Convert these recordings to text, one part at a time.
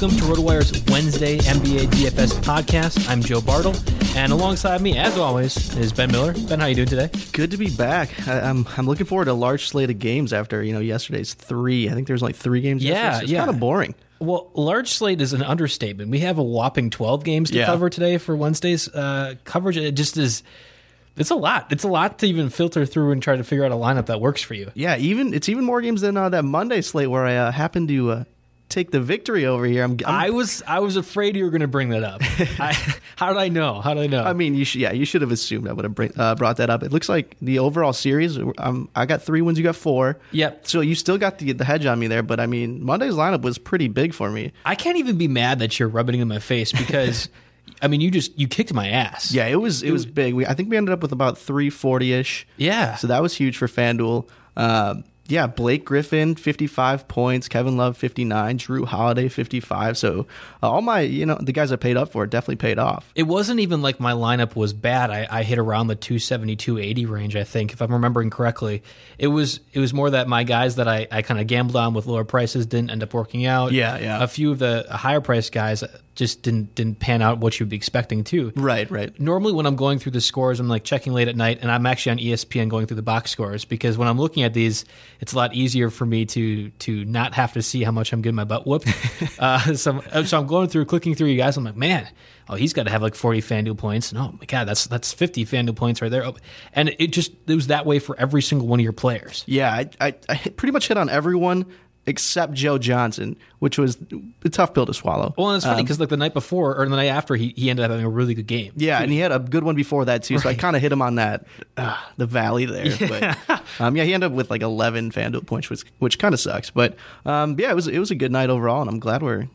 Welcome to RotoWire's Wednesday NBA DFS podcast. I'm Joe Bartle, and alongside me, as always, is Ben Miller. Ben, how you doing today? Good to be back. I, I'm I'm looking forward to a large slate of games after you know yesterday's three. I think there's like three games. Yeah, yesterday, so it's yeah. kind of boring. Well, large slate is an understatement. We have a whopping 12 games to Yeah. cover today for Wednesday's uh, coverage. It just is. It's a lot. It's a lot to even filter through and try to figure out a lineup that works for you. Yeah, even it's even more games than uh, that Monday slate where I uh, happened to uh, take the victory over here. I'm, I'm I was I was afraid you were going to bring that up. I, how did I know? How did I know? I mean, you should, yeah, you should have assumed I would have bring, uh, brought that up. It looks like the overall series, um, I got three wins, you got four. Yep. So you still got the the hedge on me there, but I mean, Monday's lineup was pretty big for me. I can't even be mad that you're rubbing it in my face because, I mean, you just you kicked my ass. Yeah, it was it was big. We I think we ended up with about three forty ish. Yeah. So that was huge for FanDuel. Um, yeah, Blake Griffin, 55 points. Kevin Love, 59. Jrue Holiday, 55. So uh, all my, you know, the guys I paid up for it definitely paid off. It wasn't even like my lineup was bad. I, I hit around the 270, 280 range, I think, if I'm remembering correctly. It was it was more that my guys that I, I kind of gambled on with lower prices didn't end up working out. Yeah, yeah. A few of the higher priced guys just didn't didn't pan out what you'd be expecting too. Right, right. Normally, when I'm going through the scores, I'm like checking late at night, and I'm actually on ESPN going through the box scores because when I'm looking at these, it's a lot easier for me to to not have to see how much I'm getting my butt whooped. uh, so, I'm- so I'm going through, clicking through you guys. I'm like, man, oh, he's got to have like 40 FanDuel points, and oh my god, that's that's 50 FanDuel points right there. Oh, and it just it was that way for every single one of your players. Yeah, I, I, I pretty much hit on everyone except Joe Johnson, which was a tough pill to swallow. Well, and it's funny Um, because like the night before or the night after, he, he ended up having a really good game. Yeah, and he had a good one before that too. So I kind of hit him on that uh, the valley there. But um, yeah, he ended up with like 11 FanDuel points, which which kind of sucks. But um, yeah, it was it was a good night overall, and I'm glad we're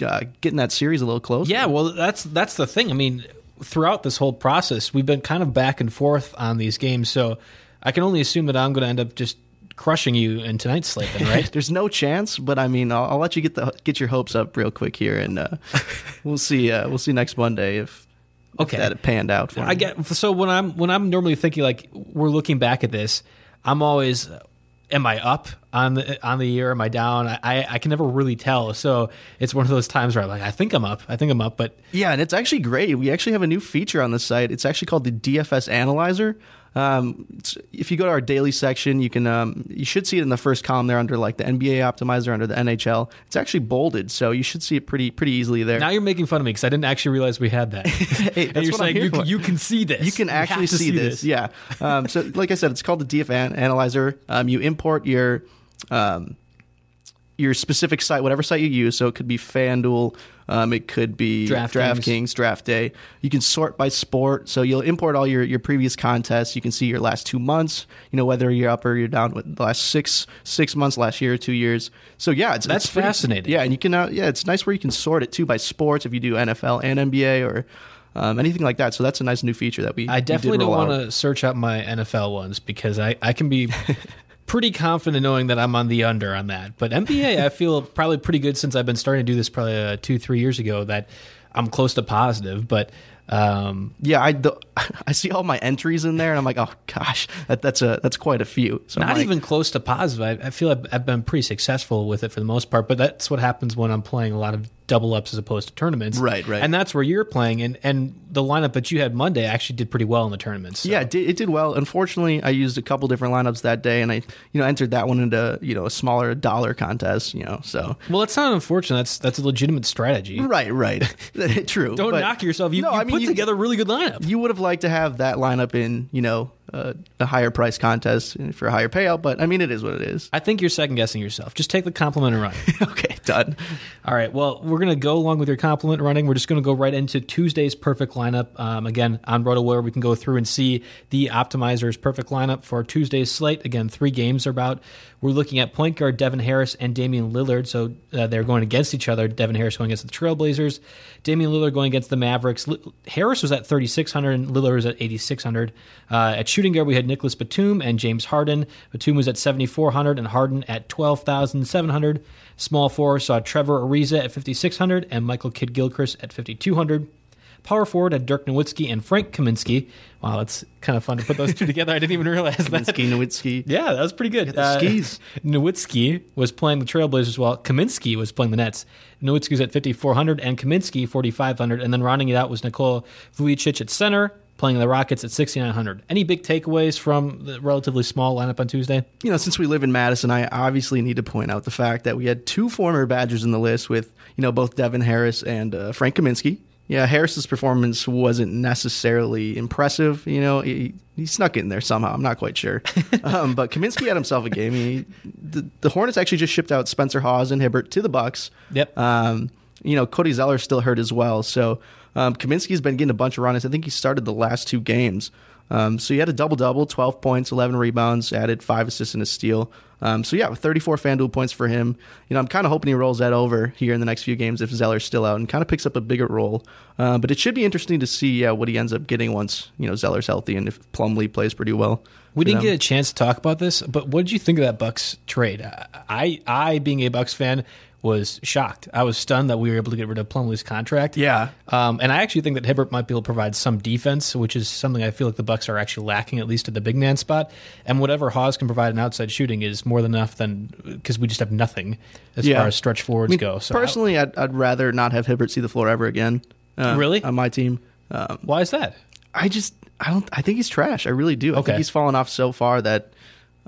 uh, getting that series a little close. Yeah, well, that's that's the thing. I mean, throughout this whole process, we've been kind of back and forth on these games, so I can only assume that I'm going to end up just crushing you in tonight's slate, then, right? There's no chance, but I mean, I'll, I'll let you get the get your hopes up real quick here, and uh, we'll see. Uh, we'll see next Monday if, if Okay. that panned out for me. I me. get so when I'm when I'm normally thinking like we're looking back at this, I'm always, am I up on the on the year? Am I down? I I, I can never really tell. So it's one of those times where I'm like, I think I'm up. I think I'm up, but Yeah, and it's actually great. We actually have a new feature on the site. It's actually called the DFS Analyzer. Um, if you go to our daily section, you can um, you should see it in the first column there under like the NBA optimizer under the NHL. It's actually bolded, so you should see it pretty pretty easily there. Now you're making fun of me because I didn't actually realize we had that. Hey, and that's you're what I'm saying you can, you can see this. You can actually to see, this. Yeah. Um, so, like I said, it's called the DF An- Analyzer. Um, you import your um, your specific site, whatever site you use. So it could be FanDuel, um, it could be DraftKings. DraftKings, Draft Day. You can sort by sport. So you'll import all your, your previous contests. You can see your last two months. You know whether you're up or you're down with the last six six months, last year, two years. So yeah, it's That's it's pretty- fascinating. Yeah, and you can uh, yeah, it's nice where you can sort it too by sports if you do NFL and NBA or. Um, anything like that, so that's a nice new feature that we. I definitely don't want want to search out my NFL ones because I, I can be pretty confident knowing that I'm on the under on that. But NBA, I feel probably pretty good since I've been starting to do this probably uh, two, three years ago that I'm close to positive. But um, Yeah, I, I see all my entries in there, and I'm like, oh gosh, that, that's a that's quite a few. So not like, even close to positive. I, I feel I've, I've been pretty successful with it for the most part, but that's what happens when I'm playing a lot of double ups as opposed to tournaments. Right, right. And that's where you're playing, and and the lineup that you had Monday actually did pretty well in the tournaments. so- Yeah, it did, it did well. Unfortunately, I used a couple different lineups that day, and I you know entered that one into you know a smaller dollar contest. You know, so Well, that's not unfortunate. That's that's a legitimate strategy. right, right, true. Don't knock yourself. You, no, you I mean, put you- together a really good lineup. You would have liked to have that lineup in you know uh, a higher price contest for a higher payout, but I mean it is what it is. I think you're second guessing yourself. Just take the compliment and run. okay, done. All right. Well, we're going to go along with your compliment running. We're just going to go right into Tuesday's perfect lineup. Um, again, on RotoWire, we can go through and see the optimizer's perfect lineup for Tuesday's slate. Again, three games are about. We're looking at point guard Devin Harris and Damian Lillard. So uh, they're going against each other. Devin Harris going against the Trailblazers. Damian Lillard going against the Mavericks. Li- Harris was at 3,600 and Lillard was at 8,600. Uh, at shooting guard, we had Nicholas Batum and James Harden. Batum was at 7,400 and Harden at 12,700. Small four saw Trevor Ariza at 5,600 and Michael Kidd Gilchrist at 5,200. Power forward had Dirk Nowitzki and Frank Kaminsky. Wow, it's kind of fun to put those two together. I didn't even realize that. Ski Nowitzki. Yeah, that was pretty good. the uh, skis. Nowitzki was playing the Trailblazers while Kaminsky was playing the Nets. Nowitzki was at 5,400 and Kaminsky 4,500. And then rounding it out was Nikola Vujicic at center, playing the Rockets at 6,900. Any big takeaways from the relatively small lineup on Tuesday? you know, since we live in Madison, I obviously need to point out the fact that we had two former Badgers in the list with, you know, both Devin Harris and uh, Frank Kaminsky. Yeah, Harris's performance wasn't necessarily impressive. You know, he, he snuck in there somehow. I'm not quite sure. um, but Kaminsky had himself a game. He, the, the Hornets actually just shipped out Spencer Hawes and Hibbert to the Bucks. Yep. Um, you know, Cody Zeller still hurt as well. So um, Kaminsky's been getting a bunch of runs. I think he started the last two games. Um, so he had a double double, 12 points, 11 rebounds, added five assists and a steal. Um, so yeah, 34 FanDuel points for him. You know, I'm kind of hoping he rolls that over here in the next few games if Zeller's still out and kind of picks up a bigger role. Uh, but it should be interesting to see yeah, what he ends up getting once you know Zeller's healthy and if Plumlee plays pretty well. We didn't them. get a chance to talk about this, but what did you think of that Bucks trade? I, I being a Bucks fan, was shocked. I was stunned that we were able to get rid of Plumlee's contract. Yeah. um, and I actually think that Hibbert might be able to provide some defense, which is something I feel like the Bucks are actually lacking, at least at the big man spot. And whatever Hawes can provide in outside shooting is more than enough. Than because we just have nothing as Yeah. far as stretch forwards I mean, go. So I- personally, I'd, I'd rather not have Hibbert see the floor ever again. uh, Really? on my team. Um, why is that? I just I don't I think he's trash. I really do. I Okay. think he's fallen off so far that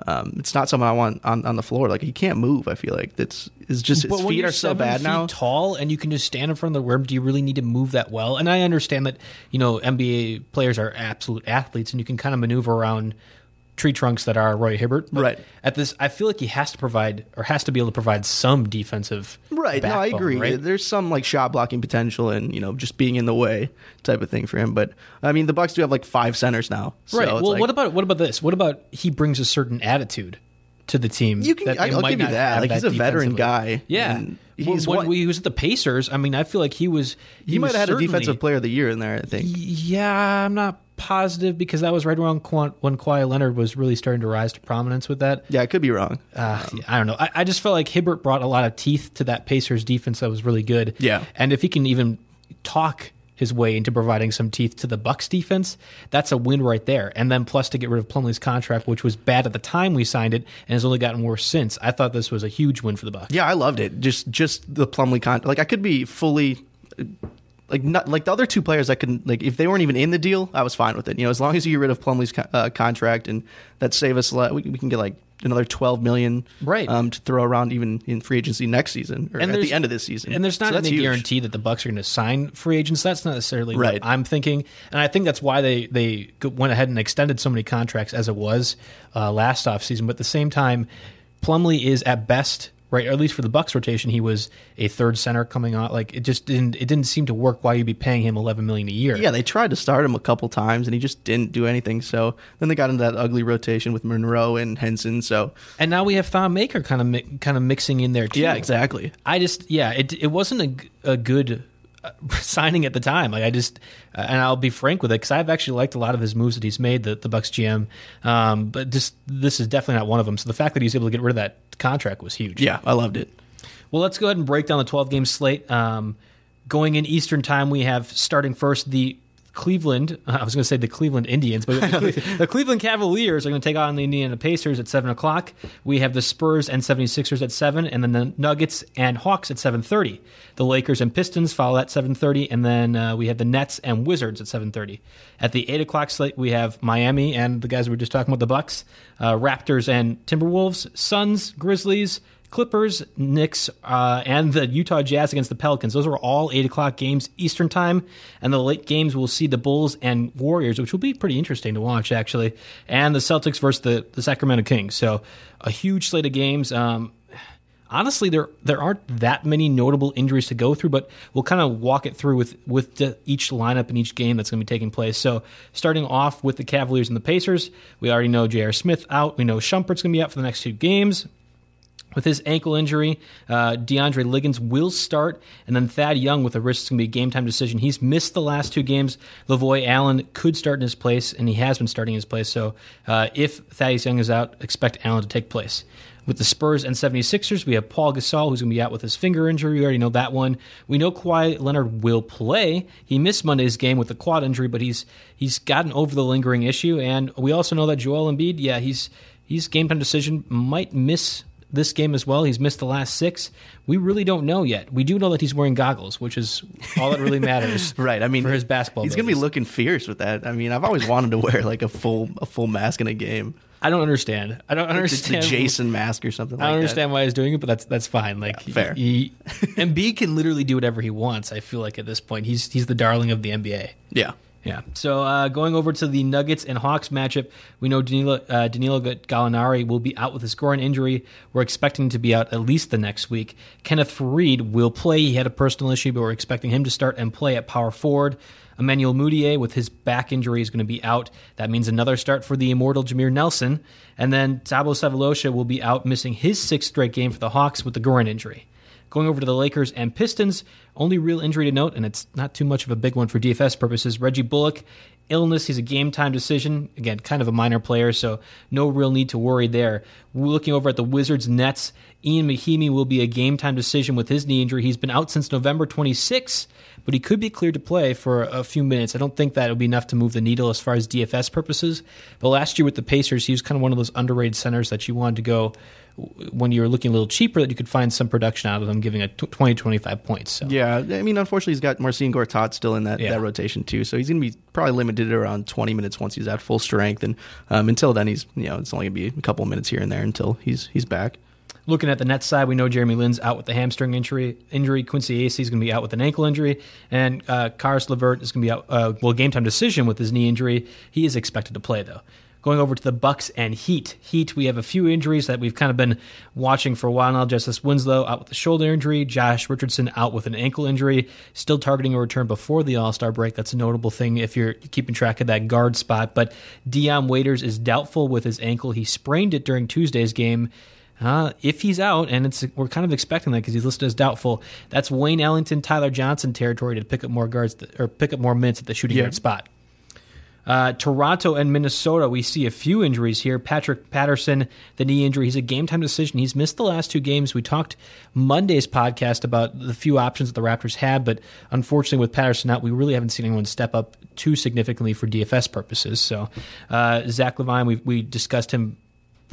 um, it's not something I want on, on the floor. Like he can't move. I feel like that's is just his But feet are so bad feet now. Tall, and you can just stand in front of the rim. Do you really need to move that well? And I understand that you know NBA players are absolute athletes, and you can kind of maneuver around tree trunks that are Roy Hibbert. Right. At this, I feel like he has to provide or has to be able to provide some defensive. Right. no, I agree. right? There's some like shot blocking potential and you know just being in the way type of thing for him. But I mean, the Bucks do have like five centers now. So right. Well, like- what about what about this? What about he brings a certain attitude to the team? You can- that I, I'll might give you that. Like, he's a veteran guy, Yeah. He's when he was at the Pacers. I mean, I feel like he was. he, might was have had a defensive player of the year in there. I think. Yeah, I'm not positive because that was right around when Kawhi Leonard was really starting to rise to prominence with that. Yeah, I could be wrong. Uh, I don't know. I, I just felt like Hibbert brought a lot of teeth to that Pacers defense that was really good. Yeah. and if he can even talk his way into providing some teeth to the Bucks defense, that's a win right there. And then plus to get rid of Plumlee's contract, which was bad at the time we signed it and has only gotten worse since. I thought this was a huge win for the Bucks. Yeah, I loved it. Just just the Plumlee contract. Like I could be fully like not like the other two players I couldn't like if they weren't even in the deal, I was fine with it. You know, as long as you get rid of Plumlee's co- uh, contract and that save us, a lot, we, we can get like another 12 million Right. um, to throw around even in free agency next season or And at the end of this season. And there's not that's any huge. guarantee that the Bucks are going to sign free agents. That's not necessarily Right. what I'm thinking, and I think that's why they they went ahead and extended so many contracts as it was uh, last offseason. But at the same time, Plumlee is at best right, or at least for the Bucks rotation, he was a third center coming on. Like it just didn't it didn't seem to work. Why you'd be paying him 11 million a year? Yeah, they tried to start him a couple times and he just didn't do anything. So then they got into that ugly rotation with Monroe and Henson. So and now we have Thon Maker kind of mi- kind of mixing in there too. yeah, exactly. I just yeah, it it wasn't a, a good signing at the time. Like I just uh, and I'll be frank with it because I've actually liked a lot of his moves that he's made, the the Bucks GM. Um, but just this is definitely not one of them. So the fact that he was able to get rid of that contract was huge. Yeah, I loved it. Well, let's go ahead and break down the 12 game slate. Um, going in Eastern time, we have starting first the Cleveland. I was going to say the Cleveland Indians, but the, the Cleveland Cavaliers are going to take on the Indiana Pacers at 7 o'clock. We have the Spurs and 76ers at 7, and then the Nuggets and Hawks at 7.30. The Lakers and Pistons follow at 7.30, and then uh, we have the Nets and Wizards at 7.30. At the 8 o'clock slate, we have Miami and the guys we were just talking about, the Bucks, uh, Raptors and Timberwolves, Suns, Grizzlies, Clippers, Knicks, uh, and the Utah Jazz against the Pelicans. Those are all 8 o'clock games Eastern Time. And the late games will see the Bulls and Warriors, which will be pretty interesting to watch, actually. And the Celtics versus the, the Sacramento Kings. So a huge slate of games. Um, honestly, there there aren't that many notable injuries to go through, but we'll kind of walk it through with with the, each lineup in each game that's going to be taking place. So, starting off with the Cavaliers and the Pacers, we already know J.R. Smith out. We know Shumpert's going to be out for the next two games. With his ankle injury, uh, DeAndre Liggins will start, and then Thad Young with a wrist is going to be a game time decision. He's missed the last two games. Lavoy Allen could start in his place, and he has been starting in his place. So uh, if Thaddeus Young is out, expect Allen to take place. With the Spurs and 76ers, we have Paul Gasol, who's going to be out with his finger injury. We already know that one. We know Kawhi Leonard will play. He missed Monday's game with the quad injury, but he's he's gotten over the lingering issue. And we also know that Joel Embiid, yeah, he's he's game time decision might miss this game as well. He's missed the last six. We really don't know yet. We do know that he's wearing goggles, which is all that really matters. Right. I mean, for his basketball, he's going to be looking fierce with that. I mean, I've always wanted to wear like a full a full mask in a game. I don't understand. I don't understand. It's the. Jason mask or something. I don't that. understand why he's doing it, but that's that's fine. Like fair. He, Embiid can literally do whatever he wants. I feel like at this point, he's he's the darling of the NBA. Yeah. Yeah. So uh, going over to the Nuggets and Hawks matchup, we know Danilo, uh, Danilo Gallinari will be out with a scoring injury. We're expecting to be out at least the next week. Kenneth Faried will play. He had a personal issue, but we're expecting him to start and play at power forward. Emmanuel Mudiay with his back injury is going to be out. That means another start for the immortal Jameer Nelson. And then Thabo Sefolosha will be out, missing his sixth straight game for the Hawks with the groin injury. Going over to the Lakers and Pistons, only real injury to note, and it's not too much of a big one for DFS purposes. Reggie Bullock, illness, he's a game time decision. Again, kind of a minor player, so no real need to worry there. Looking over at the Wizards Nets. Ian Mahinmi will be a game time decision with his knee injury. He's been out since November 26, but he could be cleared to play for a few minutes. I don't think that will be enough to move the needle as far as DFS purposes. But last year with the Pacers, he was kind of one of those underrated centers that you wanted to go when you were looking a little cheaper that you could find some production out of them, giving a 20, 25 points. So. Yeah, I mean, unfortunately, he's got Marcin Gortat still in that, Yeah. that rotation too, so he's going to be probably limited around 20 minutes once he's at full strength, and um, until then, he's you know it's only going to be a couple minutes here and there until he's he's back. Looking at the Nets side, we know Jeremy Lin's out with the hamstring injury. Injury Quincy Acey is going to be out with an ankle injury, and uh, Caris LeVert is going to be out. Uh, well, game time decision with his knee injury. He is expected to play though. Going over to the Bucks and Heat. Heat, we have a few injuries that we've kind of been watching for a while now. Justice Winslow out with a shoulder injury. Josh Richardson out with an ankle injury. Still targeting a return before the All Star break. That's a notable thing if you're keeping track of that guard spot. But Dion Waiters is doubtful with his ankle. He sprained it during Tuesday's game. Uh, if he's out, and it's we're kind of expecting that because he's listed as doubtful, that's Wayne Ellington, Tyler Johnson territory to pick up more guards th- or pick up more minutes at the shooting Yeah. guard spot. Uh, Toronto and Minnesota, we see a few injuries here. Patrick Patterson, the knee injury, he's a game time decision. He's missed the last two games. We talked Monday's podcast about the few options that the Raptors had, but unfortunately, with Patterson out, we really haven't seen anyone step up too significantly for DFS purposes. So, uh, Zach LaVine, we we discussed him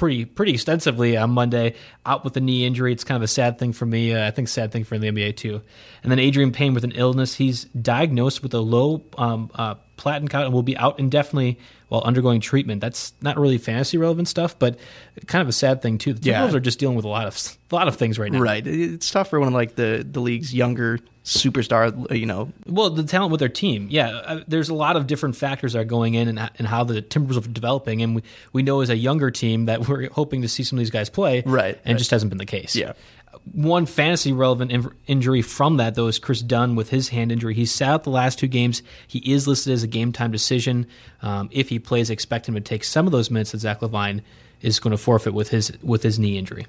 pretty pretty extensively on Monday, out with a knee injury. It's kind of a sad thing for me. Uh, I think sad thing for the NBA too. And then Adreian Payne with an illness. He's diagnosed with a low um, uh, platelet count and will be out indefinitely while undergoing treatment. That's not really fantasy relevant stuff, but kind of a sad thing too. The Yeah. Are just dealing with a lot of a lot of things right now. Right. It's tough for one of like the the league's younger superstar. You know, Well, the talent with their team, yeah. Uh, there's a lot of different factors that are going in and, and how the Timberwolves are developing, and we, we know as a younger team that we're hoping to see some of these guys play, Right, And right. just hasn't been the case. Yeah. One fantasy relevant in- injury from that though is Kris Dunn with his hand injury. He's sat out the last two games. He is listed as a game time decision. Um, if he plays, expect him to take some of those minutes that Zach LaVine is going to forfeit with his with his knee injury.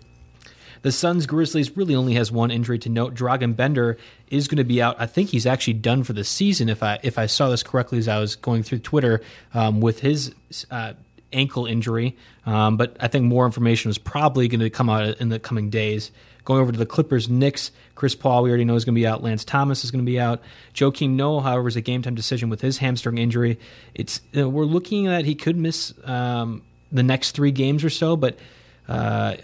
The Suns Grizzlies really only has one injury to note. Dragan Bender is going to be out. I think he's actually done for the season. If I if I saw this correctly as I was going through Twitter um, with his uh, ankle injury, um, but I think more information is probably going to come out in the coming days. Going over to the Clippers, Knicks, Chris Paul, we already know is going to be out. Lance Thomas is going to be out. Joakim Noah, however, is a game time decision with his hamstring injury. It's we're looking at he could miss um, the next three games or so, but. Uh,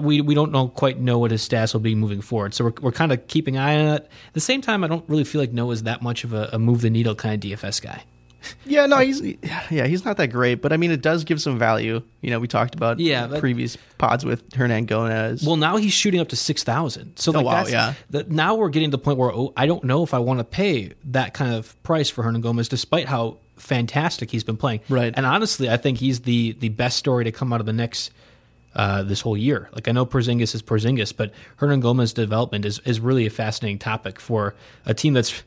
we we don't know quite know what his stats will be moving forward. So we're, we're kind of keeping an eye on it. At the same time, I don't really feel like Noah's that much of a, a move the needle kind of DFS guy. yeah, no, he's yeah, he's not that great, but I mean, it does give some value. You know, we talked about Yeah, but- previous pods with Hernangomez. Well, now he's shooting up to six thousand. So oh, like Oh, wow, that's, yeah. the, now we're getting to the point where oh, I don't know if I want to pay that kind of price for Hernangomez, despite how fantastic he's been playing. Right. And honestly, I think he's the the best story to come out of the Knicks. Uh, this whole year, like I know Porzingis is Porzingis, but Hernangomez development is is really a fascinating topic for a team that's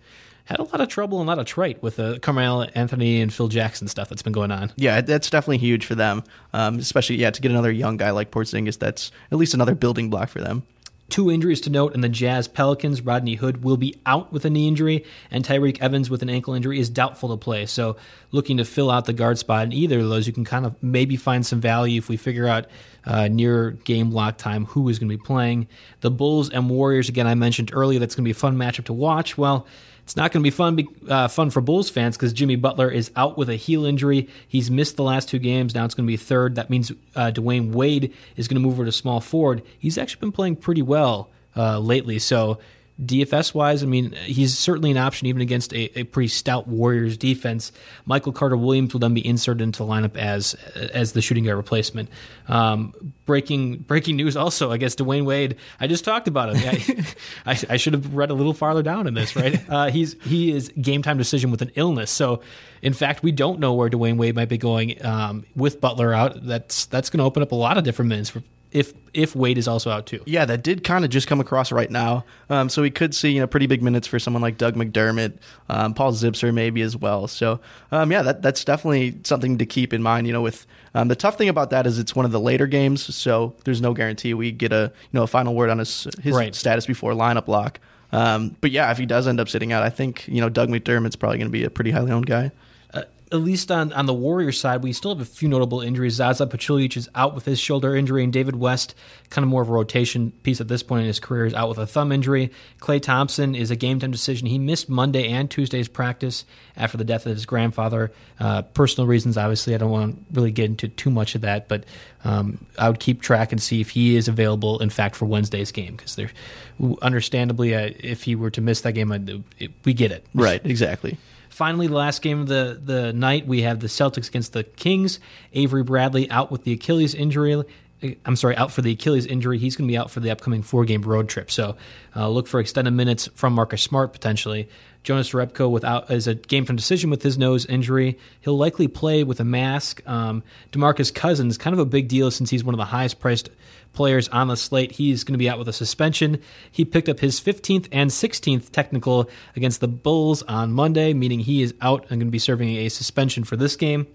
had a lot of trouble and a lot of trite with uh, Carmelo Anthony and Phil Jackson stuff that's been going on. yeah, that's definitely huge for them, um, especially yeah to get another young guy like Porzingis. That's at least another building block for them. Two injuries to note in the Jazz Pelicans. Rodney Hood will be out with a knee injury, and Tyreke Evans with an ankle injury is doubtful to play. So, looking to fill out the guard spot in either of those, you can kind of maybe find some value if we figure out uh, near game lock time who is going to be playing. The Bulls and Warriors, again, I mentioned earlier that's going to be a fun matchup to watch. Well, it's not going to be fun uh, fun for Bulls fans because Jimmy Butler is out with a heel injury. He's missed the last two games. Now it's going to be third. That means uh, Dwyane Wade is going to move over to small forward. He's actually been playing pretty well uh, lately. So DFS wise, I mean, he's certainly an option even against a, a pretty stout Warriors defense. Michael Carter Williams will then be inserted into the lineup as as the shooting guard replacement. Um, breaking breaking news also, I guess Dwyane Wade. I just talked about him. I, I, I should have read a little farther down in this, right? Uh, he's he is game time decision with an illness. So, in fact, we don't know where Dwyane Wade might be going um, with Butler out. That's that's going to open up a lot of different minutes for if if Wade is also out too. Yeah, that did kind of just come across right now. Um, so we could see you know pretty big minutes for someone like Doug McDermott, um, Paul Zipser maybe as well. So um, yeah, that that's definitely something to keep in mind. You know, with um, the tough thing about that is it's one of the later games, so there's no guarantee we get a you know a final word on his his Right. status before lineup lock. Um, but yeah, if he does end up sitting out, I think you know Doug McDermott's probably going to be a pretty highly owned guy. At least on, on the Warriors side, we still have a few notable injuries. Zaza Pachulia is out with his shoulder injury, and David West, kind of more of a rotation piece at this point in his career, is out with a thumb injury. Klay Thompson is a game time decision. He missed Monday and Tuesday's practice after the death of his grandfather. Uh, personal reasons, obviously, I don't want to really get into too much of that, but um, I would keep track and see if he is available, in fact, for Wednesday's game, because there, understandably, uh, if he were to miss that game, I'd- it, we get it. Right, exactly. Finally, the last game of the, the night, we have the Celtics against the Kings. Avery Bradley out with the Achilles injury. I'm sorry, out for the Achilles injury. He's going to be out for the upcoming four game road trip. So uh, look for extended minutes from Marcus Smart potentially. Jonas Jerebko without as a game time decision with his nose injury. He'll likely play with a mask. Um, Demarcus Cousins, kind of a big deal since he's one of the highest priced players on the slate. He's going to be out with a suspension. He picked up his 15th and 16th technical against the Bulls on Monday, meaning he is out and going to be serving a suspension for this game.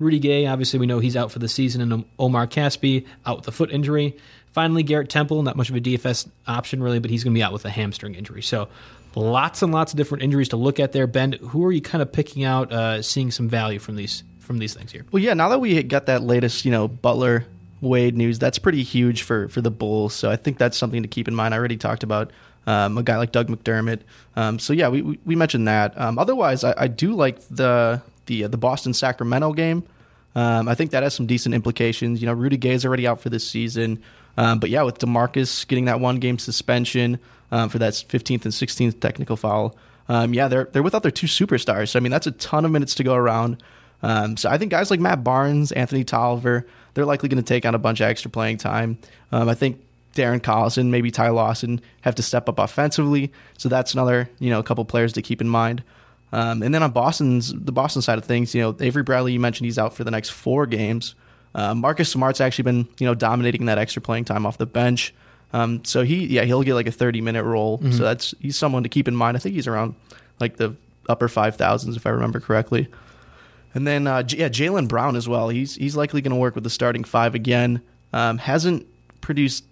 Rudy Gay, obviously, we know he's out for the season, and Omri Casspi out with a foot injury. Finally, Garrett Temple, not much of a DFS option really, but he's going to be out with a hamstring injury. So, lots and lots of different injuries to look at there. Ben, who are you kind of picking out, uh, seeing some value from these from these things here? Well, yeah. Now that we got that latest, you know, Butler Wade news, that's pretty huge for for the Bulls. So I think that's something to keep in mind. I already talked about um, a guy like Doug McDermott. Um, so yeah, we, we mentioned that. Um, otherwise, I, I do like the the uh, the Boston Sacramento game. Um, I think that has some decent implications. You know, Rudy Gay is already out for this season. Um, but yeah, with Demarcus getting that one game suspension um, for that 15th and 16th technical foul, um, yeah, they're they're without their two superstars. So I mean, that's a ton of minutes to go around. Um, so I think guys like Matt Barnes, Anthony Tolliver, they're likely going to take on a bunch of extra playing time. Um, I think Darren Collison, maybe Ty Lawson have to step up offensively. So that's another, you know, a couple players to keep in mind. Um, and then on Boston's the Boston side of things, you know, Avery Bradley, you mentioned he's out for the next four games. Uh, Marcus Smart's actually been, you know, dominating that extra playing time off the bench. Um, so he, yeah, he'll get like a 30 minute role. Mm-hmm. So that's he's someone to keep in mind. I think he's around like the upper five thousands if I remember correctly. And then uh, yeah, Jaylen Brown as well. He's he's likely going to work with the starting five again. Um, hasn't produced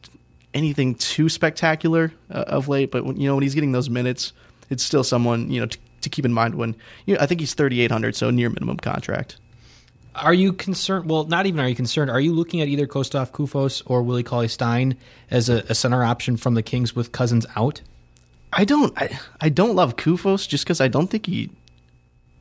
anything too spectacular uh, of late, but when, you know when he's getting those minutes, it's still someone you know to, to keep in mind when you know I think he's 3800, so near minimum contract. Are you concerned? Well, not even are you concerned. Are you looking at either Kosta Koufos or Willie Cauley Stein as a, a, center option from the Kings with Cousins out? I don't. I, I don't love Koufos just because I don't think he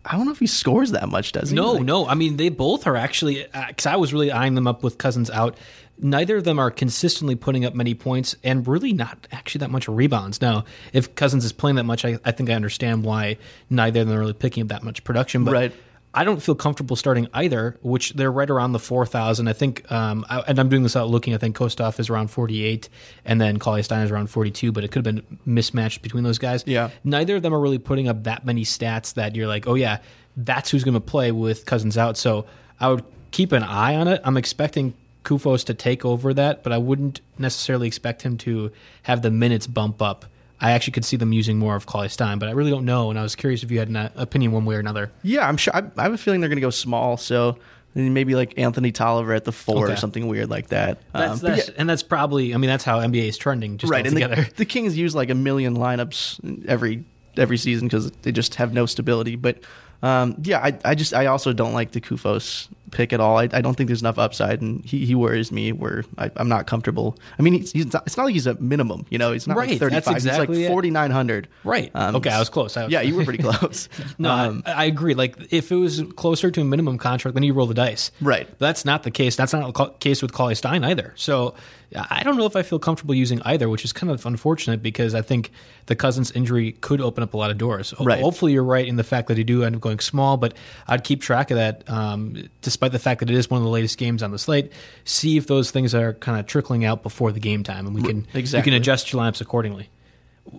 I don't know if he scores that much, does he? No, like, no. I mean, they both are actually because uh, I was really eyeing them up with Cousins out. Neither of them are consistently putting up many points and really not actually that much rebounds. Now, if Cousins is playing that much, I, I think I understand why neither of them are really picking up that much production. But right. I don't feel comfortable starting either, which they're right around the 4,000. I think, um, I, and I'm doing this out looking, I think Kostoff is around 48 and then Cauley Stein is around 42, but it could have been mismatched between those guys. Yeah. Neither of them are really putting up that many stats that you're like, oh, yeah, that's who's going to play with Cousins out. So I would keep an eye on it. I'm expecting Koufos to take over that, but I wouldn't necessarily expect him to have the minutes bump up I actually could see them using more of Cauley Stein, but I really don't know. And I was curious if you had an uh, opinion one way or another. Yeah, I'm sure. I, I have a feeling they're going to go small. So maybe like Anthony Tolliver at the four okay. or something weird like that. That's, um, that's, yeah. And that's probably, I mean, that's how NBA is trending. Just right. Altogether. And the, the Kings use like a million lineups every every season because they just have no stability. But um, yeah, I, I just I also don't like the Koufos pick at all. I, I don't think there's enough upside, and he, he worries me where I, am not comfortable. I mean, he's, he's not, it's not like he's a minimum, you know. He's not right, like 35. Exactly he's like 4,900. Right. Um, okay, I was close. I was, yeah, you were pretty close. no, um, I, I, agree. Like if it was closer to a minimum contract, then you roll the dice. Right. But that's not the case. That's not the case with Cauley Stein either. So I don't know if I feel comfortable using either, which is kind of unfortunate because I think the Cousins injury could open up a lot of doors. Right. Hopefully, you're right in the fact that he do end up going small, but I'd keep track of that, um, despite the fact that it is one of the latest games on the slate. See if those things are kind of trickling out before the game time, and we can exactly. we can adjust your lineups accordingly.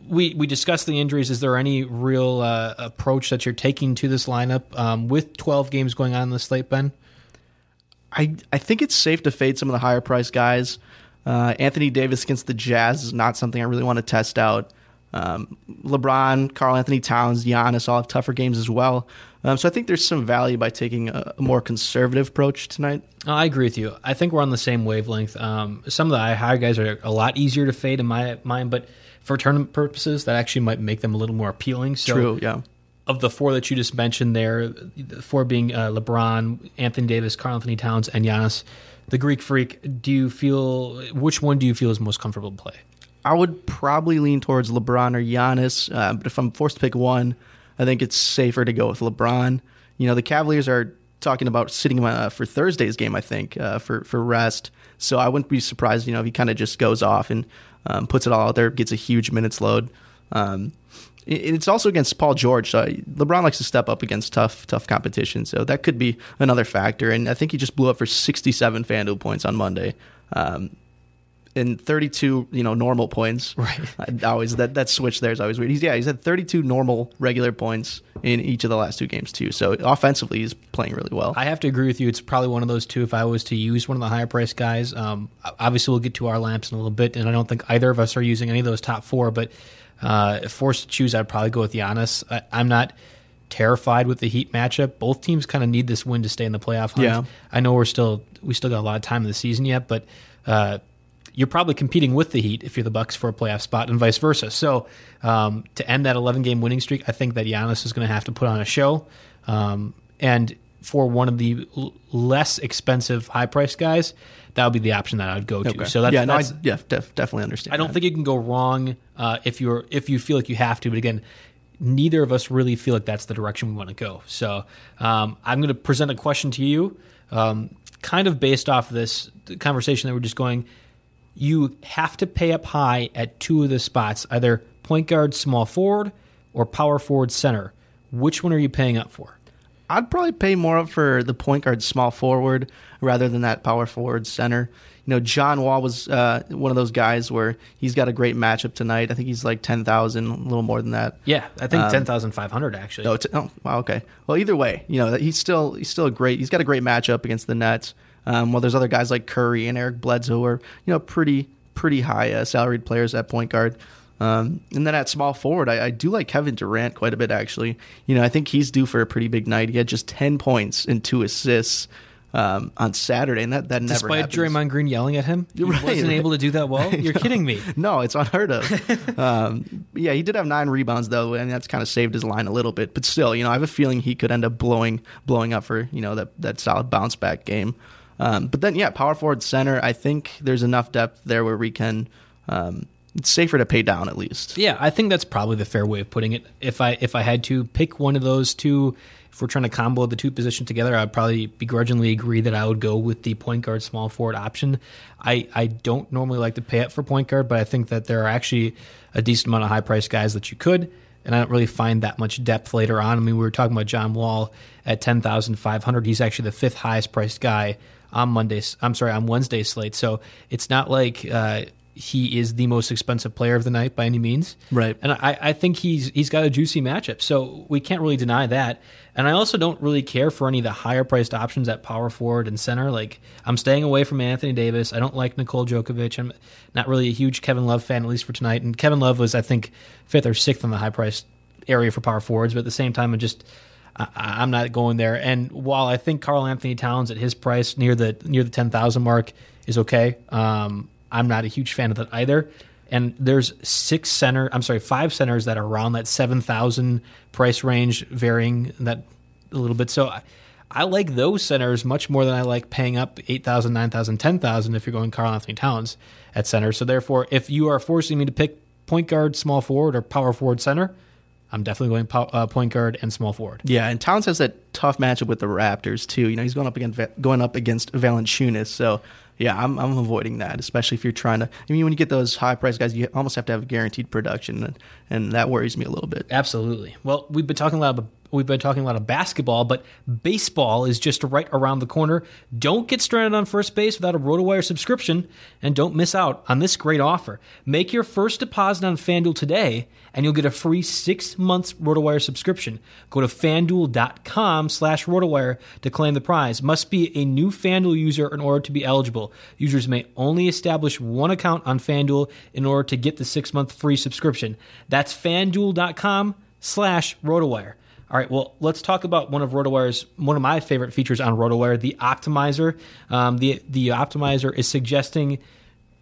We we discussed the injuries. Is there any real uh, approach that you're taking to this lineup um, with 12 games going on in the slate, Ben? I I think it's safe to fade some of the higher price guys. Uh, Anthony Davis against the Jazz is not something I really want to test out. Um, LeBron, Karl-Anthony Towns, Giannis all have tougher games as well. Um, so I think there's some value by taking a, a more conservative approach tonight. Oh, I agree with you. I think we're on the same wavelength. Um, some of the higher guys are a lot easier to fade in my mind, but for tournament purposes, that actually might make them a little more appealing. So True, yeah. Of the four that you just mentioned there, the four being uh, LeBron, Anthony Davis, Karl-Anthony Towns, and Giannis – the Greek Freak, do you feel which one do you feel is most comfortable to play? I would probably lean towards LeBron or Giannis, uh, but if I'm forced to pick one, I think it's safer to go with LeBron. You know, the Cavaliers are talking about sitting uh, for Thursday's game, I think, uh, for for rest. So I wouldn't be surprised, you know, if he kind of just goes off and um, puts it all out there, gets a huge minutes load. Um, it's also against Paul George. So LeBron likes to step up against tough, tough competition. So that could be another factor. And I think he just blew up for 67 FanDuel points on Monday. Um, and 32, you know, normal points. Right. I always that that switch there is always weird. He's yeah, he's had 32 normal regular points in each of the last two games too. So offensively, he's playing really well. I have to agree with you. It's probably one of those two. If I was to use one of the higher price guys, um, obviously we'll get to our lamps in a little bit, and I don't think either of us are using any of those top four, but uh, if forced to choose, I'd probably go with Giannis. I, I'm not terrified with the Heat matchup. Both teams kind of need this win to stay in the playoff hunt. Yeah. I know we're still we still got a lot of time in the season yet, but uh, you're probably competing with the Heat if you're the Bucks for a playoff spot, and vice versa. So um, to end that 11 game winning streak, I think that Giannis is going to have to put on a show. Um, and for one of the l- less expensive high price guys, that would be the option that I would go to. Okay. So that's, yeah, no, that's, I, yeah, def, definitely understand. I don't that. think you can go wrong uh, if you're if you feel like you have to. But again, neither of us really feel like that's the direction we want to go. So um, I'm going to present a question to you. um, kind of based off this conversation that we're just going. You have to pay up high at two of the spots, either point guard, small forward, or power forward, center. Which one are you paying up for? I'd probably pay more up for the point guard small forward rather than that power forward center. You know, John Wall was uh, one of those guys where he's got a great matchup tonight. I think he's like 10,000, a little more than that. Yeah, I think um, 10,500 actually. Oh, t- oh, wow, okay. Well, either way, you know, he's still he's still a great. He's got a great matchup against the Nets. Um, while there's other guys like Curry and Eric Bledsoe who are, you know, pretty pretty high uh, salaried players at point guard. Um, and then at small forward, I, I, do like Kevin Durant quite a bit, actually. You know, I think he's due for a pretty big night. He had just 10 points and two assists um, on Saturday, and that, that never Despite happens. Draymond Green yelling at him? He right, wasn't right. able to do that well? You're kidding me. no, it's unheard of. um, yeah, he did have nine rebounds, though, and that's kind of saved his line a little bit. But still, you know, I have a feeling he could end up blowing blowing up for, you know, that, that solid bounce back game. Um, but then, yeah, power forward center, I think there's enough depth there where we can um, – it's safer to pay down at least. Yeah, I think that's probably the fair way of putting it. If I if I had to pick one of those two, if we're trying to combo the two positions together, I'd probably begrudgingly agree that I would go with the point guard small forward option. I I don't normally like to pay up for point guard, but I think that there are actually a decent amount of high priced guys that you could. And I don't really find that much depth later on. I mean, we were talking about John Wall at ten thousand five hundred. He's actually the fifth highest priced guy on Mondays. I'm sorry, on Wednesday's slate. So it's not like uh, he is the most expensive player of the night by any means. Right. And I, I think he's he's got a juicy matchup. So we can't really deny that. And I also don't really care for any of the higher priced options at power forward and center. Like I'm staying away from Anthony Davis. I don't like Nikola Jokic. I'm not really a huge Kevin Love fan, at least for tonight. And Kevin Love was, I think, fifth or sixth on the high priced area for power forwards. But at the same time, I'm just I, am not going there. And while I think Karl-Anthony Towns at his price near the near the ten thousand mark is okay, um, I'm not a huge fan of that either. And there's six center, I'm sorry, five centers that are around that 7,000 price range, varying that a little bit. So I, I like those centers much more than I like paying up 8,000, 9,000, 10,000 if you're going Karl-Anthony Towns at center. So therefore, if you are forcing me to pick point guard, small forward, or power forward center, I'm definitely going po- uh, point guard and small forward. Yeah, and Towns has that tough matchup with the Raptors too. You know, he's going up against going up against Valanciunas, so yeah, I'm, I'm avoiding that, especially if you're trying to. I mean, when you get those high price guys, you almost have to have guaranteed production, and, and that worries me a little bit. Absolutely. Well, we've been talking a lot about we've been talking a lot of basketball, but baseball is just right around the corner. Don't get stranded on first base without a RotoWire subscription, and don't miss out on this great offer. Make your first deposit on FanDuel today, and you'll get a free six months RotoWire subscription. Go to FanDuel.com slash RotoWire to claim the prize. Must be a new FanDuel user in order to be eligible. Users may only establish one account on FanDuel in order to get the six-month free subscription. That's FanDuel.com slash RotoWire. All right, well, let's talk about one of RotoWire's one of my favorite features on RotoWire, the optimizer. Um, the the optimizer is suggesting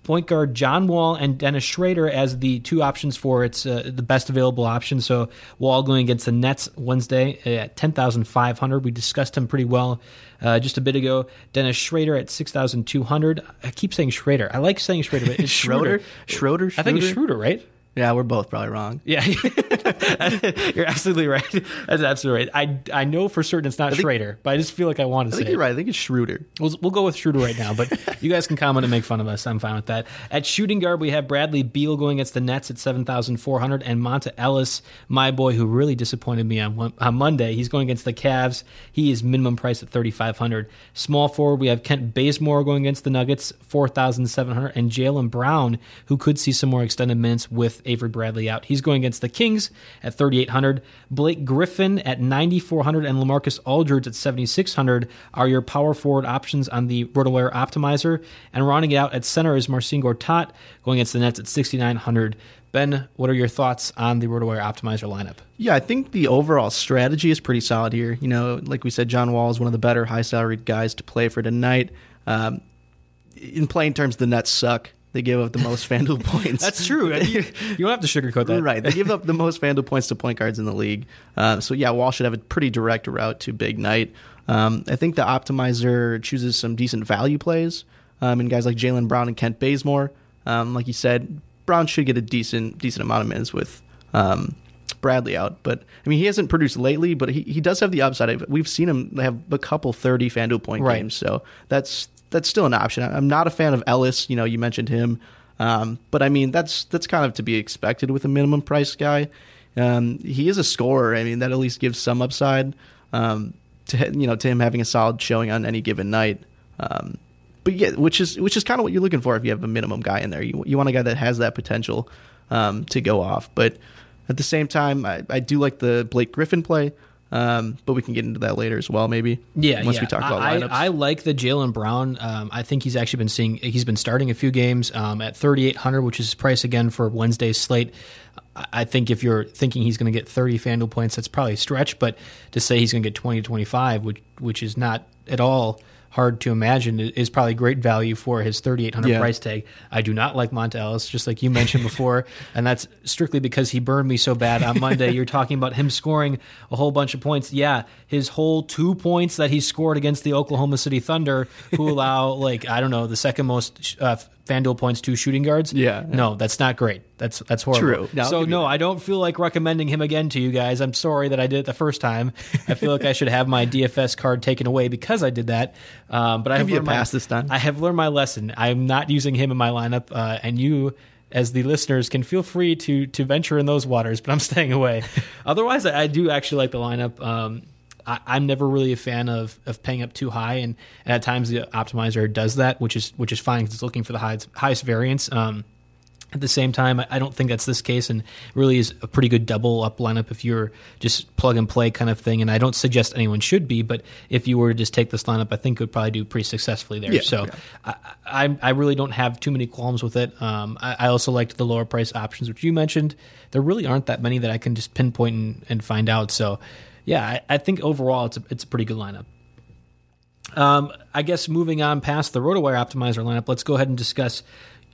point guard John Wall and Dennis Schrader as the two options for its uh, the best available option. So Wall going against the Nets Wednesday at ten thousand five hundred. We discussed him pretty well uh, just a bit ago. Dennis Schrader at six thousand two hundred. I keep saying Schrader. I like saying Schrader, but it's Schroeder. Schroeder. Schroeder. I think it's Schroeder, right? Yeah, we're both probably wrong. Yeah, you're absolutely right. That's absolutely right. I, I know for certain it's not think, Schrader, but I just feel like I want to I think say you're it. right. I think it's Schroeder. We'll, we'll go with Schroeder right now, but you guys can comment and make fun of us. I'm fine with that. At shooting guard, we have Bradley Beal going against the Nets at 7,400, and Monta Ellis, my boy, who really disappointed me on, on Monday. He's going against the Cavs. He is minimum price at 3,500. Small forward, we have Kent Bazemore going against the Nuggets, 4,700, and Jaylen Brown, who could see some more extended minutes with Avery Bradley out. He's going against the Kings at 3,800. Blake Griffin at 9,400 and Lamarcus Aldridge at 7,600 are your power forward options on the RotoWire Optimizer. And rounding it out at center is Marcin Gortat going against the Nets at 6,900. Ben, what are your thoughts on the RotoWire Optimizer lineup? Yeah, I think the overall strategy is pretty solid here. You know, like we said, John Wall is one of the better high salaried guys to play for tonight. Um, in plain terms, the Nets suck. They give up the most FanDuel points. That's true. You, you, don't have to sugarcoat that. Right. They give up the most FanDuel points to point guards in the league. Uh, so, yeah, Wall should have a pretty direct route to big night. Um, I think the optimizer chooses some decent value plays um, and guys like Jaylen Brown and Kent Bazemore. Um, like you said, Brown should get a decent decent amount of minutes with um, Bradley out. But I mean, he hasn't produced lately, but he, he does have the upside. We've seen him have a couple thirty FanDuel point Right. games, so that's that's still an option. I'm not a fan of Ellis. You know, you mentioned him, um, but I mean that's that's kind of to be expected with a minimum price guy. Um, he is a scorer. I mean, that at least gives some upside um, to you know to him having a solid showing on any given night. Um, but yeah, which is which is kind of what you're looking for if you have a minimum guy in there. You you want a guy that has that potential um, to go off. But at the same time, I, I do like the Blake Griffin play. Um, but we can get into that later as well, maybe. Yeah, once yeah. we talk about I, lineups. I, I like the Jaylen Brown. Um, I think he's actually been seeing. He's been starting a few games um, at 3,800, which is his price again for Wednesday's slate. I- think if you're thinking he's going to get 30 FanDuel points, that's probably a stretch. But to say he's going to get 20 to 25, which which is not at all hard to imagine, is probably great value for his 3,800 Yeah. price tag. I do not like Monta Ellis, just like you mentioned before, and that's strictly because he burned me so bad on Monday. You're talking about him scoring a whole bunch of points. Yeah, his whole two points that he scored against the Oklahoma City Thunder, who allow like I don't know the second most uh, FanDuel points to shooting guards. Yeah. no, that's not great. That's that's horrible. True. No, so no. I don't feel like recommending him again to you guys. I'm sorry that I did it the first time. I feel like I should have my DFS card taken away because I did that. Um, but I have Give you a learned my- this time. I have learned my lesson. I'm not using him in my lineup, uh, and you, as the listeners, can feel free to to venture in those waters. But I'm staying away. Otherwise, I, I do actually like the lineup. Um, I, I'm never really a fan of, of paying up too high, and, and at times the optimizer does that, which is which is fine because it's looking for the highest, highest variance. Um, at the same time, I I don't think that's this case, and really is a pretty good double up lineup if you're just plug and play kind of thing. And I don't suggest anyone should be, but if you were to just take this lineup, I think it would probably do pretty successfully there. Yeah, so yeah. I, I I really don't have too many qualms with it. Um, I, I also liked the lower price options, which you mentioned. There really aren't that many that I can just pinpoint and, and find out. So yeah, I, I think overall it's a, it's a pretty good lineup. Um, I guess moving on past the RotoWire optimizer lineup, let's go ahead and discuss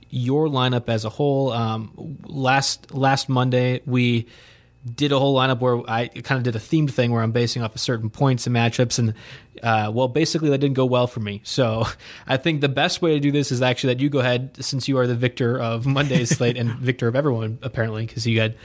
your lineup as a whole. Um, last last Monday we did a whole lineup where I kind of did a themed thing where I'm basing off of certain points and matchups, and uh, well, basically that didn't go well for me. So I think the best way to do this is actually that you go ahead, since you are the victor of Monday's slate and victor of everyone apparently, because you had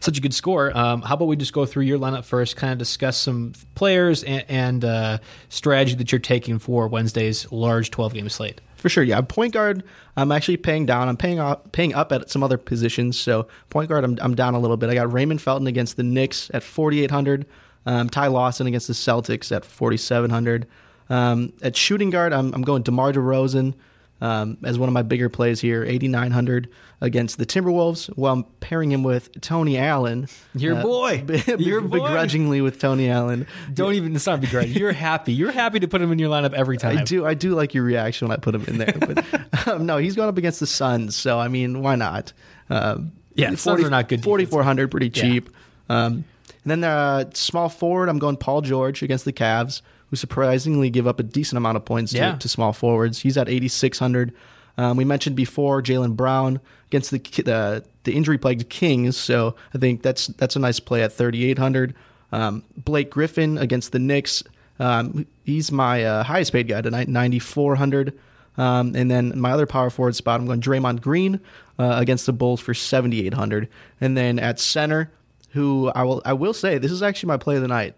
such a good score. Um, how about we just go through your lineup first, kind of discuss some players and, and uh, strategy that you're taking for Wednesday's large 12 game slate. For sure, yeah. Point guard, I'm actually paying down. I'm paying up, paying up at some other positions. So point guard, I'm, I'm down a little bit. I got Raymond Felton against the Knicks at 4,800. Um, Ty Lawson against the Celtics at 4,700. Um, at shooting guard, I'm, I'm going DeMar DeRozan um, as one of my bigger plays here, 8,900 against the Timberwolves. While I'm pairing him with Tony Allen. Your Uh, boy. be- Your boy. begrudgingly with Tony Allen. Don't even it's not begrudge. You're happy. You're happy to put him in your lineup every time. I do. I do like your reaction when I put him in there. But um, no, he's going up against the Suns, so I mean, why not? Um, Yeah, Suns are not good. Forty four hundred, pretty Yeah. cheap. Um, and then uh, small forward, I'm going Paul George against the Cavs, who surprisingly give up a decent amount of points to, to small forwards. He's at eighty six hundred. Um, we mentioned before Jaylen Brown against the the, the injury plagued Kings, so I think that's that's a nice play at thirty eight hundred. Um, Blake Griffin against the Knicks. Um, he's my uh, highest paid guy tonight, 9,400. Um, and then my other power forward spot, I'm going Draymond Green uh, against the Bulls for 7,800. And then at center, who I will I will say this is actually my play of the night.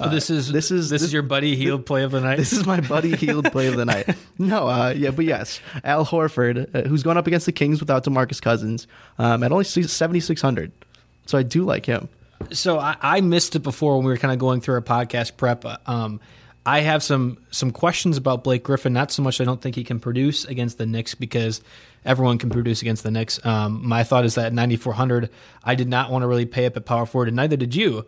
Oh, this is this is- this, this- is your buddy healed play of the night. This is my buddy Healed play of the night. No, uh, yeah, but yes, Al Horford, uh, who's going up against the Kings without DeMarcus Cousins um, at only 7,600. So I do like him. so I, I missed it before when we were kind of going through our podcast prep. Um, I have some some questions about Blake Griffin. Not so much I don't think he can produce against the Knicks because everyone can produce against the Knicks. Um, my thought is that 9400, I did not want to really pay up at power forward, and neither did you.